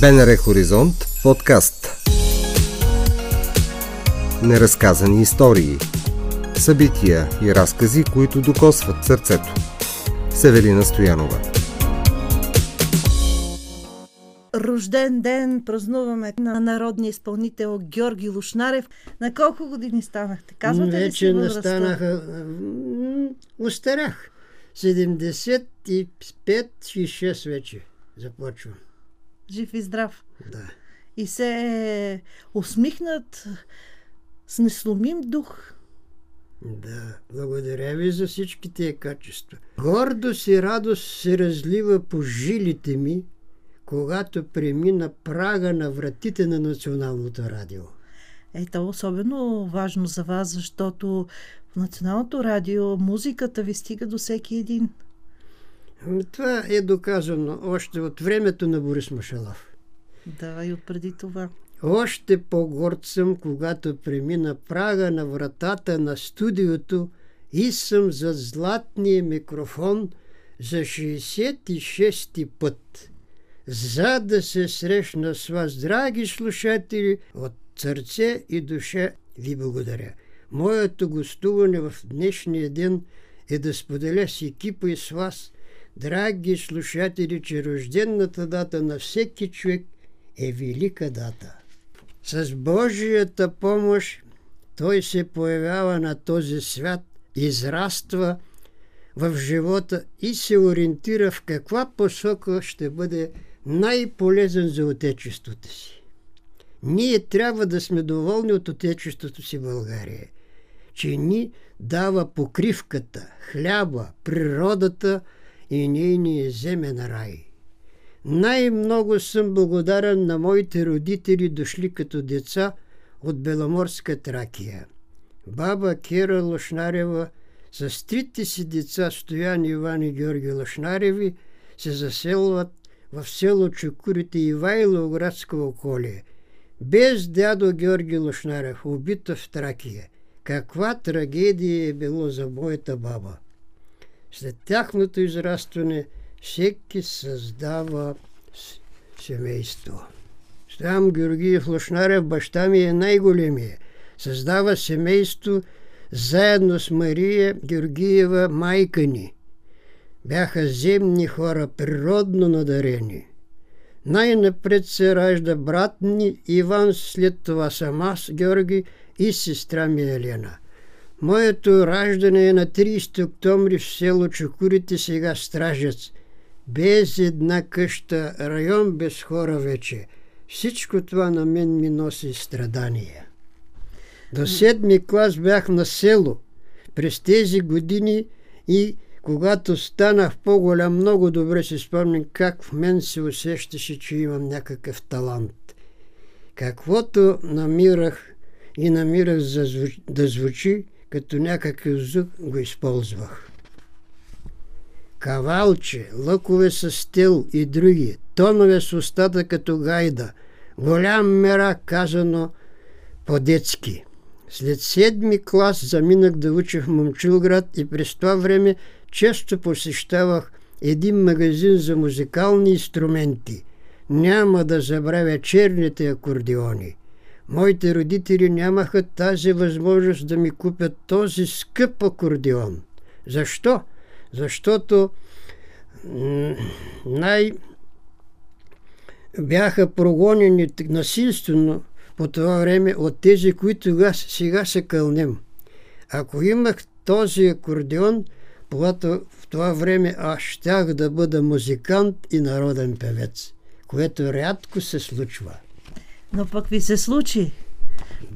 БНР Хоризонт подкаст Неразказани истории Събития и разкази, които докосват сърцето Севелина Стоянова Рожден ден празнуваме на народния изпълнител Георги Лушнарев. На колко години станахте? Казвате Вече ли си възрастта? станаха. Устарях. 75-6 вече започвам. Жив и здрав. Да. И се усмихнат с несломим дух. Да, благодаря ви за всички тия качества. Гордост и радост се разлива по жилите ми, когато премина прага на вратите на Националното радио. Ето, е особено важно за вас, защото в Националното радио музиката ви стига до всеки един. Ами, Това е доказано още от времето на Борис Машалов. Да, и отпреди това. Още по-горд съм, когато премина прага на вратата на студиото и съм за златния микрофон за 66-ти път. За да се срещна с вас, драги слушатели, от сърце и душа ви благодаря. Моето гостуване в днешния ден е да споделя с екипа и с вас, драги слушатели, че рождената дата на всеки човек е велика дата. С Божията помощ той се появява на този свят, израства в живота и се ориентира в каква посока ще бъде най-полезен за Отечеството си. Ние трябва да сме доволни от Отечеството си България, че ни дава покривката, хляба, природата и нейния земен рай. Най-много съм благодарен на моите родители, дошли като деца от Беломорска Тракия. Баба Кира Лошнарева с трите си деца Стоян, Иван и Георги Лошнареви се заселват в село Чукурите и Вайлоградско околие. Без дядо Георги Лошнарев, убита в Тракия. Каква трагедия е било за моята баба. След тяхното израстване всеки създава с- семейство. Стоян Георгиев Лошнарев, баща ми е най-големия. Създава семейство заедно с Мария Георгиева, майка ни. Бяха земни хора, природно надарени. Най-напред се ражда брат ни Иван, след това съм аз, Георги и сестра ми Елена. Моето раждане е на 30 октомври в село Чукурите, сега Стражец. Без една къща, район без хора вече. Всичко това на мен ми носи страдания. До седми клас бях на село. През тези години и когато станах по-голям, много добре си спомням как в мен се усещаше, че имам някакъв талант. Каквото намирах и намирах да звучи като някакъв звук, го използвах. Кавалче, лъкове с стил и други, тонове с устата като гайда, голям мерак казано по-детски. След седми клас заминах да уча в Момчилград и през това време често посещавах един магазин за музикални инструменти. Няма да забравя черните акордеони. Моите родители нямаха тази възможност да ми купят този скъп акордеон. Защо? Защото най- бяха прогонени насилствено по това време от тези, които сега се кълнем. Ако имах този акордеон, когато в това време аз щях да бъда музикант и народен певец, което рядко се случва. Но пък ви се случи.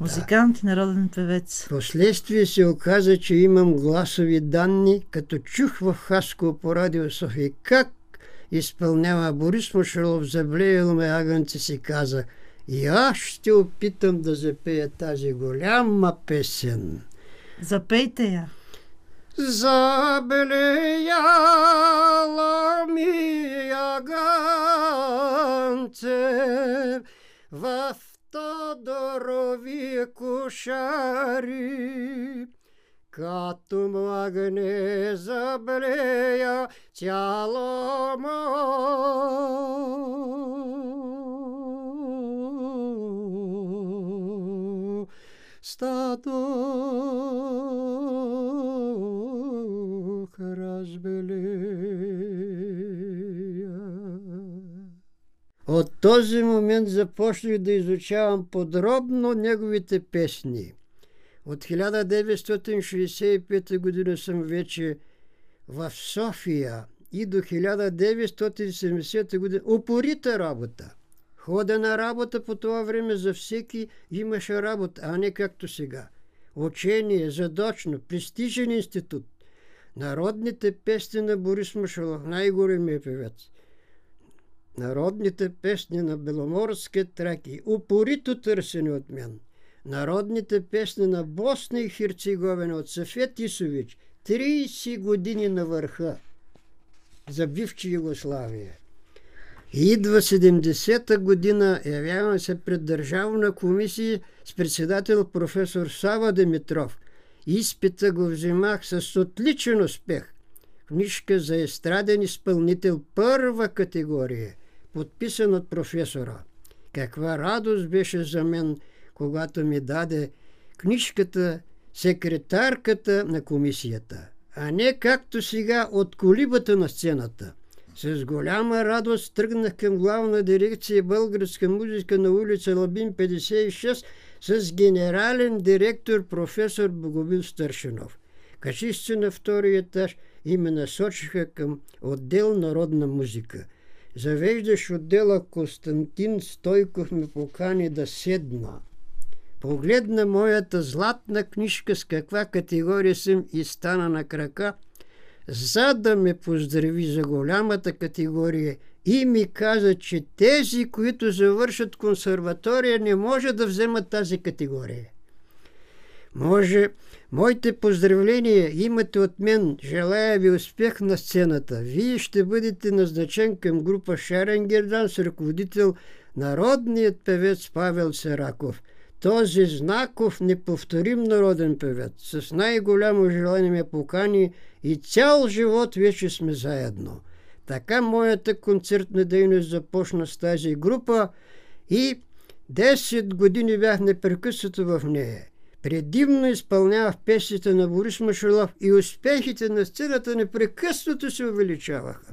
Музикант и народен певец. Последствие се оказа, че имам гласови данни, като чух в Хаско по радио София как изпълнява Борис Мушелов, заблеял ме агънце си каза и аз ще опитам да запея тази голяма песен. Запейте я. Забелеяла ми агънце в автодорові кушарі. Катум вогни заблея тяло моє. Разбили този момент започнах да изучавам подробно неговите песни. От 1965 година съм вече в София и до 1970 година. Упорита работа. Хода на работа по това време за всеки имаше работа, а не както сега. Учение, задочно, престижен институт. Народните песни на Борис Машалов, най-големия певец. Народните песни на Беломорския траки, упорито търсени от мен. Народните песни на Босна и Херцеговина от Сафет Исович, 30 години на върха за бивча Югославия. Идва 70-та година, явявам се пред Държавна комисия с председател професор Сава Димитров. Изпита го взимах с отличен успех. Книжка за естраден изпълнител първа категория, подписан от професора. Каква радост беше за мен, когато ми даде книжката секретарката на комисията, а не както сега от колибата на сцената – с голяма радост тръгнах към главна дирекция българска музика на улица Лабин 56 с генерален директор професор Богомил Старшинов. Качих се на втория етаж и ме насочиха към отдел народна музика. Завеждаш отдела Константин Стойков ме покани да седна. Погледна моята златна книжка с каква категория съм и стана на крака – за да ме поздрави за голямата категория и ми каза, че тези, които завършат консерватория, не може да вземат тази категория. Може, моите поздравления имате от мен. Желая ви успех на сцената. Вие ще бъдете назначен към група Шаренгердан с ръководител народният певец Павел Сераков. Този знаков, неповторим народен певец с най-голямо желание ме покани и цял живот вече сме заедно. Така моята концертна дейност започна с тази група и 10 години бях непрекъснато в нея. Предимно изпълнявах песните на Борис Машалов и успехите на сцената непрекъснато се увеличаваха.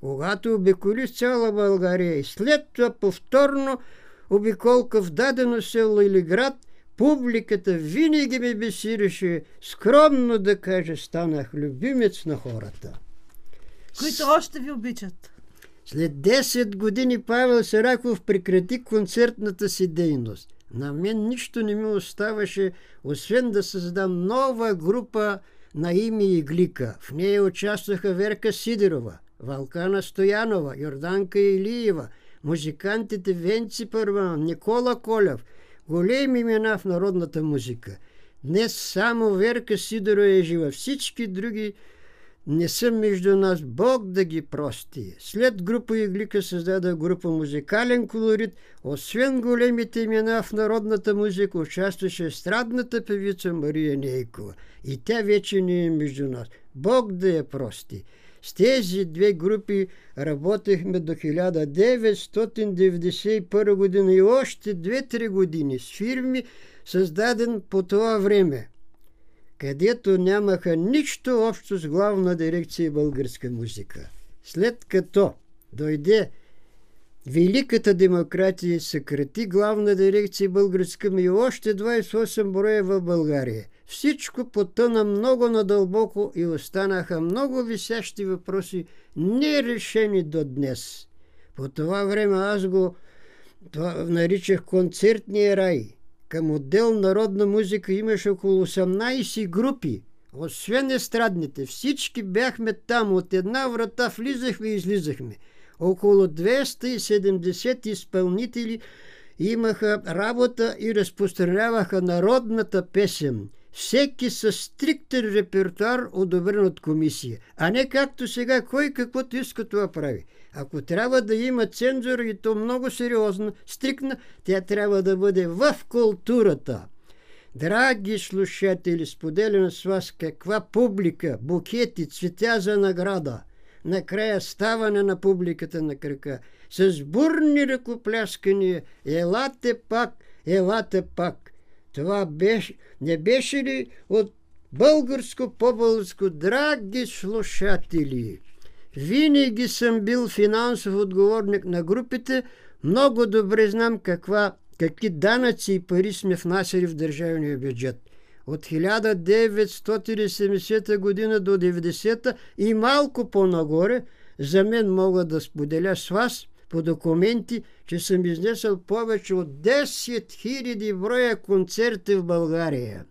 Когато обиколи цяла България и след това повторно обиколка в дадено село или град, публиката винаги ме бесираше, скромно да кажа, станах любимец на хората. Които още ви обичат. След 10 години Павел Сараков прекрати концертната си дейност. На мен нищо не ми оставаше, освен да създам нова група на име Иглика. В нея участваха Верка Сидерова, Валкана Стоянова, Йорданка Илиева, музикантите Венци Първан, Никола Колев – големи имена в народната музика. Днес само Верка Сидоро е жива. Всички други не са между нас. Бог да ги прости. След група Иглика създаде група Музикален колорит. Освен големите имена в народната музика, участваше естрадната певица Мария Нейкова. И тя вече не е между нас. Бог да я прости. С тези две групи работехме до 1991 година и още 2-3 години с фирми, създаден по това време, където нямаха нищо общо с главна дирекция българска музика. След като дойде Великата демократия съкрати главна дирекция българска и още 28 броя в България – всичко потъна много надълбоко и останаха много висящи въпроси, нерешени до днес. По това време аз го това наричах концертния рай. Към отдел народна музика имаше около 18 групи. Освен естрадните, всички бяхме там. От една врата влизахме и излизахме. Около 270 изпълнители имаха работа и разпространяваха народната песен – всеки със стриктен репертуар, одобрен от комисия, а не както сега, кой каквото иска това прави. Ако трябва да има цензура и то много сериозно, стрикна, тя трябва да бъде в културата. Драги слушатели, споделям с вас каква публика, букети, цветя за награда. Накрая ставане на публиката на крака. С бурни ръкопляскания, елате пак, елате пак. Това беше, не беше ли от българско по-българско, драги слушатели? Винаги съм бил финансов отговорник на групите, много добре знам каква, какви данъци и пари сме внасяли в държавния бюджет. От 1970 година до 90 и малко по-нагоре, за мен мога да споделя с вас по документи, че съм изнесъл повече от 10 000 броя концерти в България.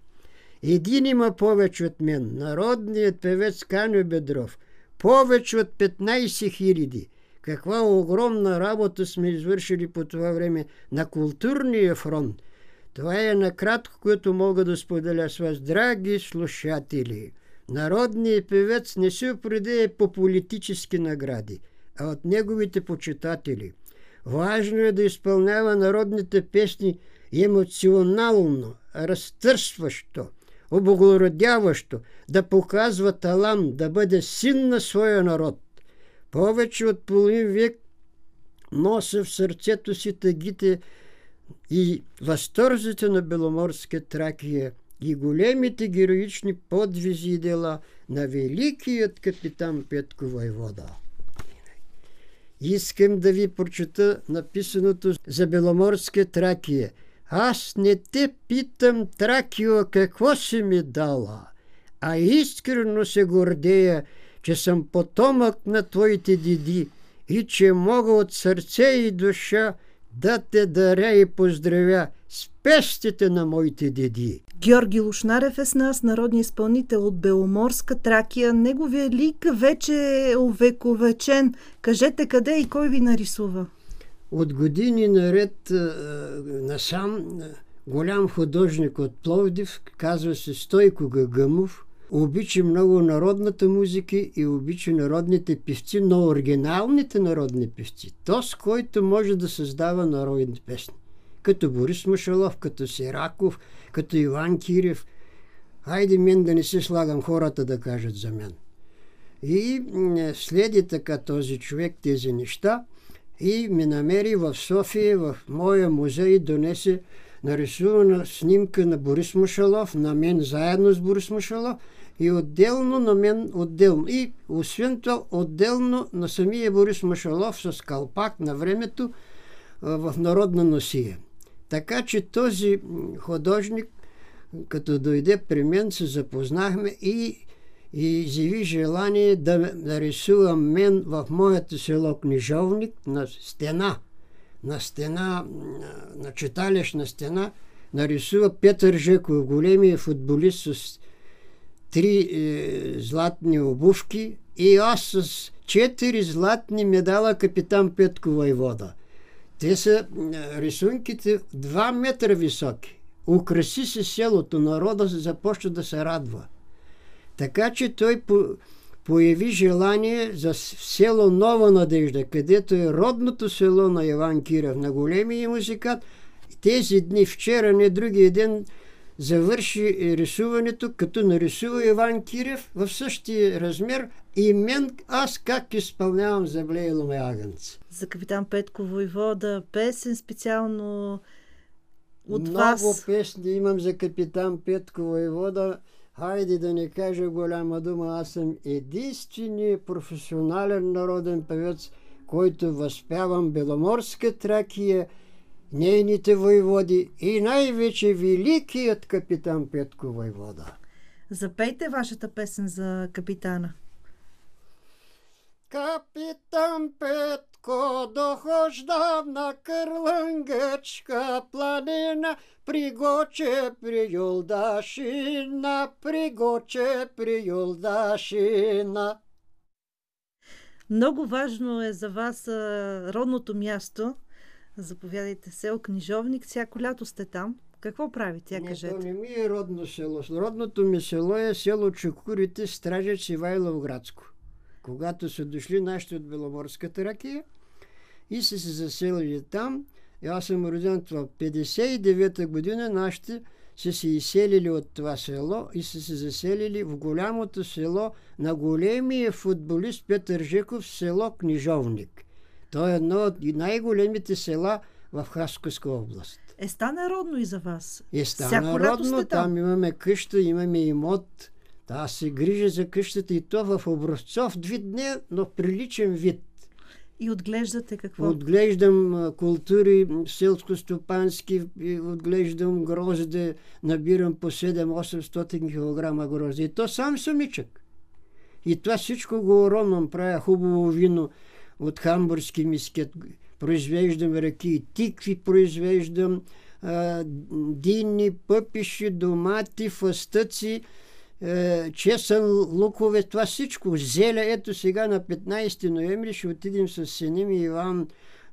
Един има повече от мен, народният певец Каню Бедров. Повече от 15 000. Каква огромна работа сме извършили по това време на културния фронт. Това е накратко, което мога да споделя с вас, драги слушатели. Народният певец не се определя по политически награди, а от неговите почитатели. Важно е да изпълнява народните песни емоционално, разтърсващо, облагородяващо, да показва талант, да бъде син на своя народ. Повече от половин век нося в сърцето си тъгите и възторзите на Беломорска Тракия и големите героични подвизи и дела на великият капитан Петко Войвода. Искам да ви прочета написаното за Беломорска Тракия. Аз не те питам, Тракио, какво си ми дала, а искрено се гордея, че съм потомък на твоите деди и че мога от сърце и душа да те даря и поздравя с пестите на моите деди. Георги Лушнарев е с нас, народния изпълнител от Беломорска Тракия. Неговия лик вече е увековечен. Кажете къде и кой ви нарисува? От години наред насам голям художник от Пловдив, казва се Стойко Гагъмов, обича много народната музика и обича народните певци, но оригиналните народни певци. То, с който може да създава народни песни. Като Борис Машалов, като Сираков, като Иван Кирев. Хайде мен да не се слагам хората да кажат за мен. И следи така този човек тези неща и ме намери в София, в моя музей, донесе нарисувана снимка на Борис Машалов, на мен заедно с Борис Машалов – и отделно на мен отделно. И освен това отделно на самия Борис Машалов с калпак на времето в народна носия. Така че този художник, като дойде при мен, се запознахме и, и изяви желание да нарисувам мен в моето село Книжовник на стена, на стена, на читалищна стена, нарисува Петър Жеков, големия футболист с три е, златни обувки и аз с четири златни медала капитан Петко Войвода. Те са рисунките 2 метра високи. Украси се селото, народа започва да се радва. Така че той по, появи желание за село Нова Надежда, където е родното село на Иван Киров, на големия музикат. Тези дни, вчера, не другия ден, завърши рисуването, като нарисува Иван Кирев в същия размер и мен аз как изпълнявам за Блейло Агънц. За капитан Петко Войвода песен специално от Много вас. Много песни имам за капитан Петко Войвода. Хайде да не кажа голяма дума, аз съм единственият професионален народен певец, който възпявам Беломорска Тракия – нейните войводи и най-вече великият капитан Петко войвода. Запейте вашата песен за капитана. Капитан Петко дохожда на Кърлънгъчка планина, пригоче при Юлдашина, пригоче при Юлдашина. Много важно е за вас родното място – Заповядайте село Книжовник. Всяко лято сте там. Какво правите? Я кажете. Не, то не ми е родно село. Родното ми село е село Чукурите, Стражец Ивайловградско. Когато са дошли нашите от Беломорската ракия и са се заселили там, и аз съм роден в 59-та година, нашите са се изселили от това село и са се заселили в голямото село на големия футболист Петър Жеков, село Книжовник. То е едно от най-големите села в Хасковска област. Е, стана родно и за вас. Е, стана родно, там. там имаме къща, имаме имот. Та се грижа за къщата и то в образцов вид не, но в приличен вид. И отглеждате какво? Отглеждам култури селско-стопански, отглеждам грозде, набирам по 7-800 кг грозде. И то сам самичък. И това всичко го уронвам, правя хубаво вино от хамбургски мискет, произвеждам ръки, тикви произвеждам, дини, пъпиши, домати, фастъци, чесън, лукове, това всичко, зеля. Ето сега на 15 ноември ще отидем с сини ми Иван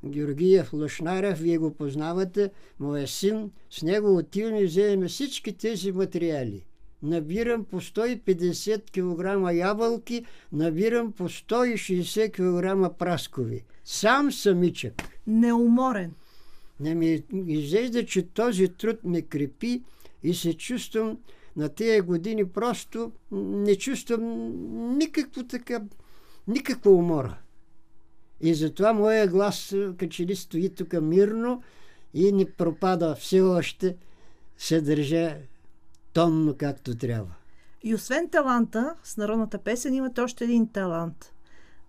Георгиев Лошнарев, вие го познавате, моя син. С него отиваме и вземем всички тези материали. Набирам по 150 кг ябълки, набирам по 160 кг праскови. Сам самичък. Неуморен. Не ми изглежда, че този труд ме крепи и се чувствам на тези години просто не чувствам никакво така, никаква умора. И затова моя глас като ли стои тук мирно и не пропада все още, се държа тонно както трябва. И освен таланта, с народната песен имате още един талант.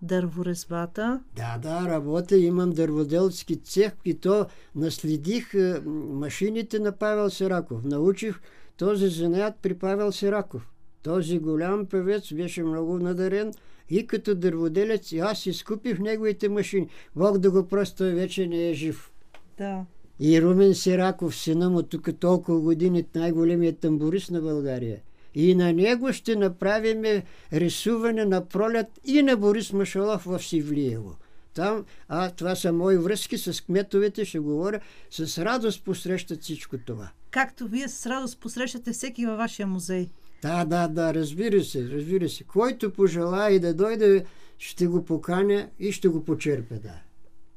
Дърворезбата. Да, да, работя, имам дърводелски цех и то наследих машините на Павел Сираков. Научих този занаят при Павел Сираков. Този голям певец беше много надарен и като дърводелец и аз изкупих неговите машини. Бог да го просто вече не е жив. Да. И Румен Сираков, сина му, тук толкова години, най-големият тамбурист на България. И на него ще направим рисуване на пролет и на Борис Машалов в Сивлиево. Там, а това са мои връзки с кметовете, ще говоря, с радост посрещат всичко това както вие с радост посрещате всеки във вашия музей. Да, да, да, разбира се, разбира се. Който пожела и да дойде, ще го поканя и ще го почерпе, да.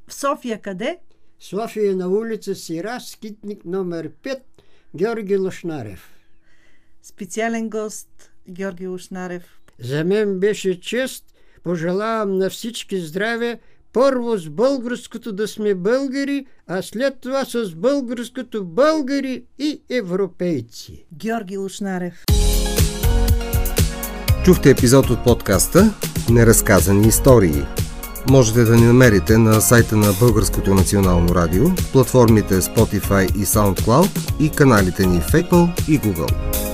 В София къде? София на улица Сира, скитник номер 5, Георги Лошнарев. Специален гост Георги Лошнарев. За мен беше чест. Пожелавам на всички здраве, първо с българското да сме българи, а след това с българското българи и европейци. Георги Лушнарев. Чухте епизод от подкаста Неразказани истории. Можете да ни намерите на сайта на Българското национално радио, платформите Spotify и SoundCloud и каналите ни в Apple и Google.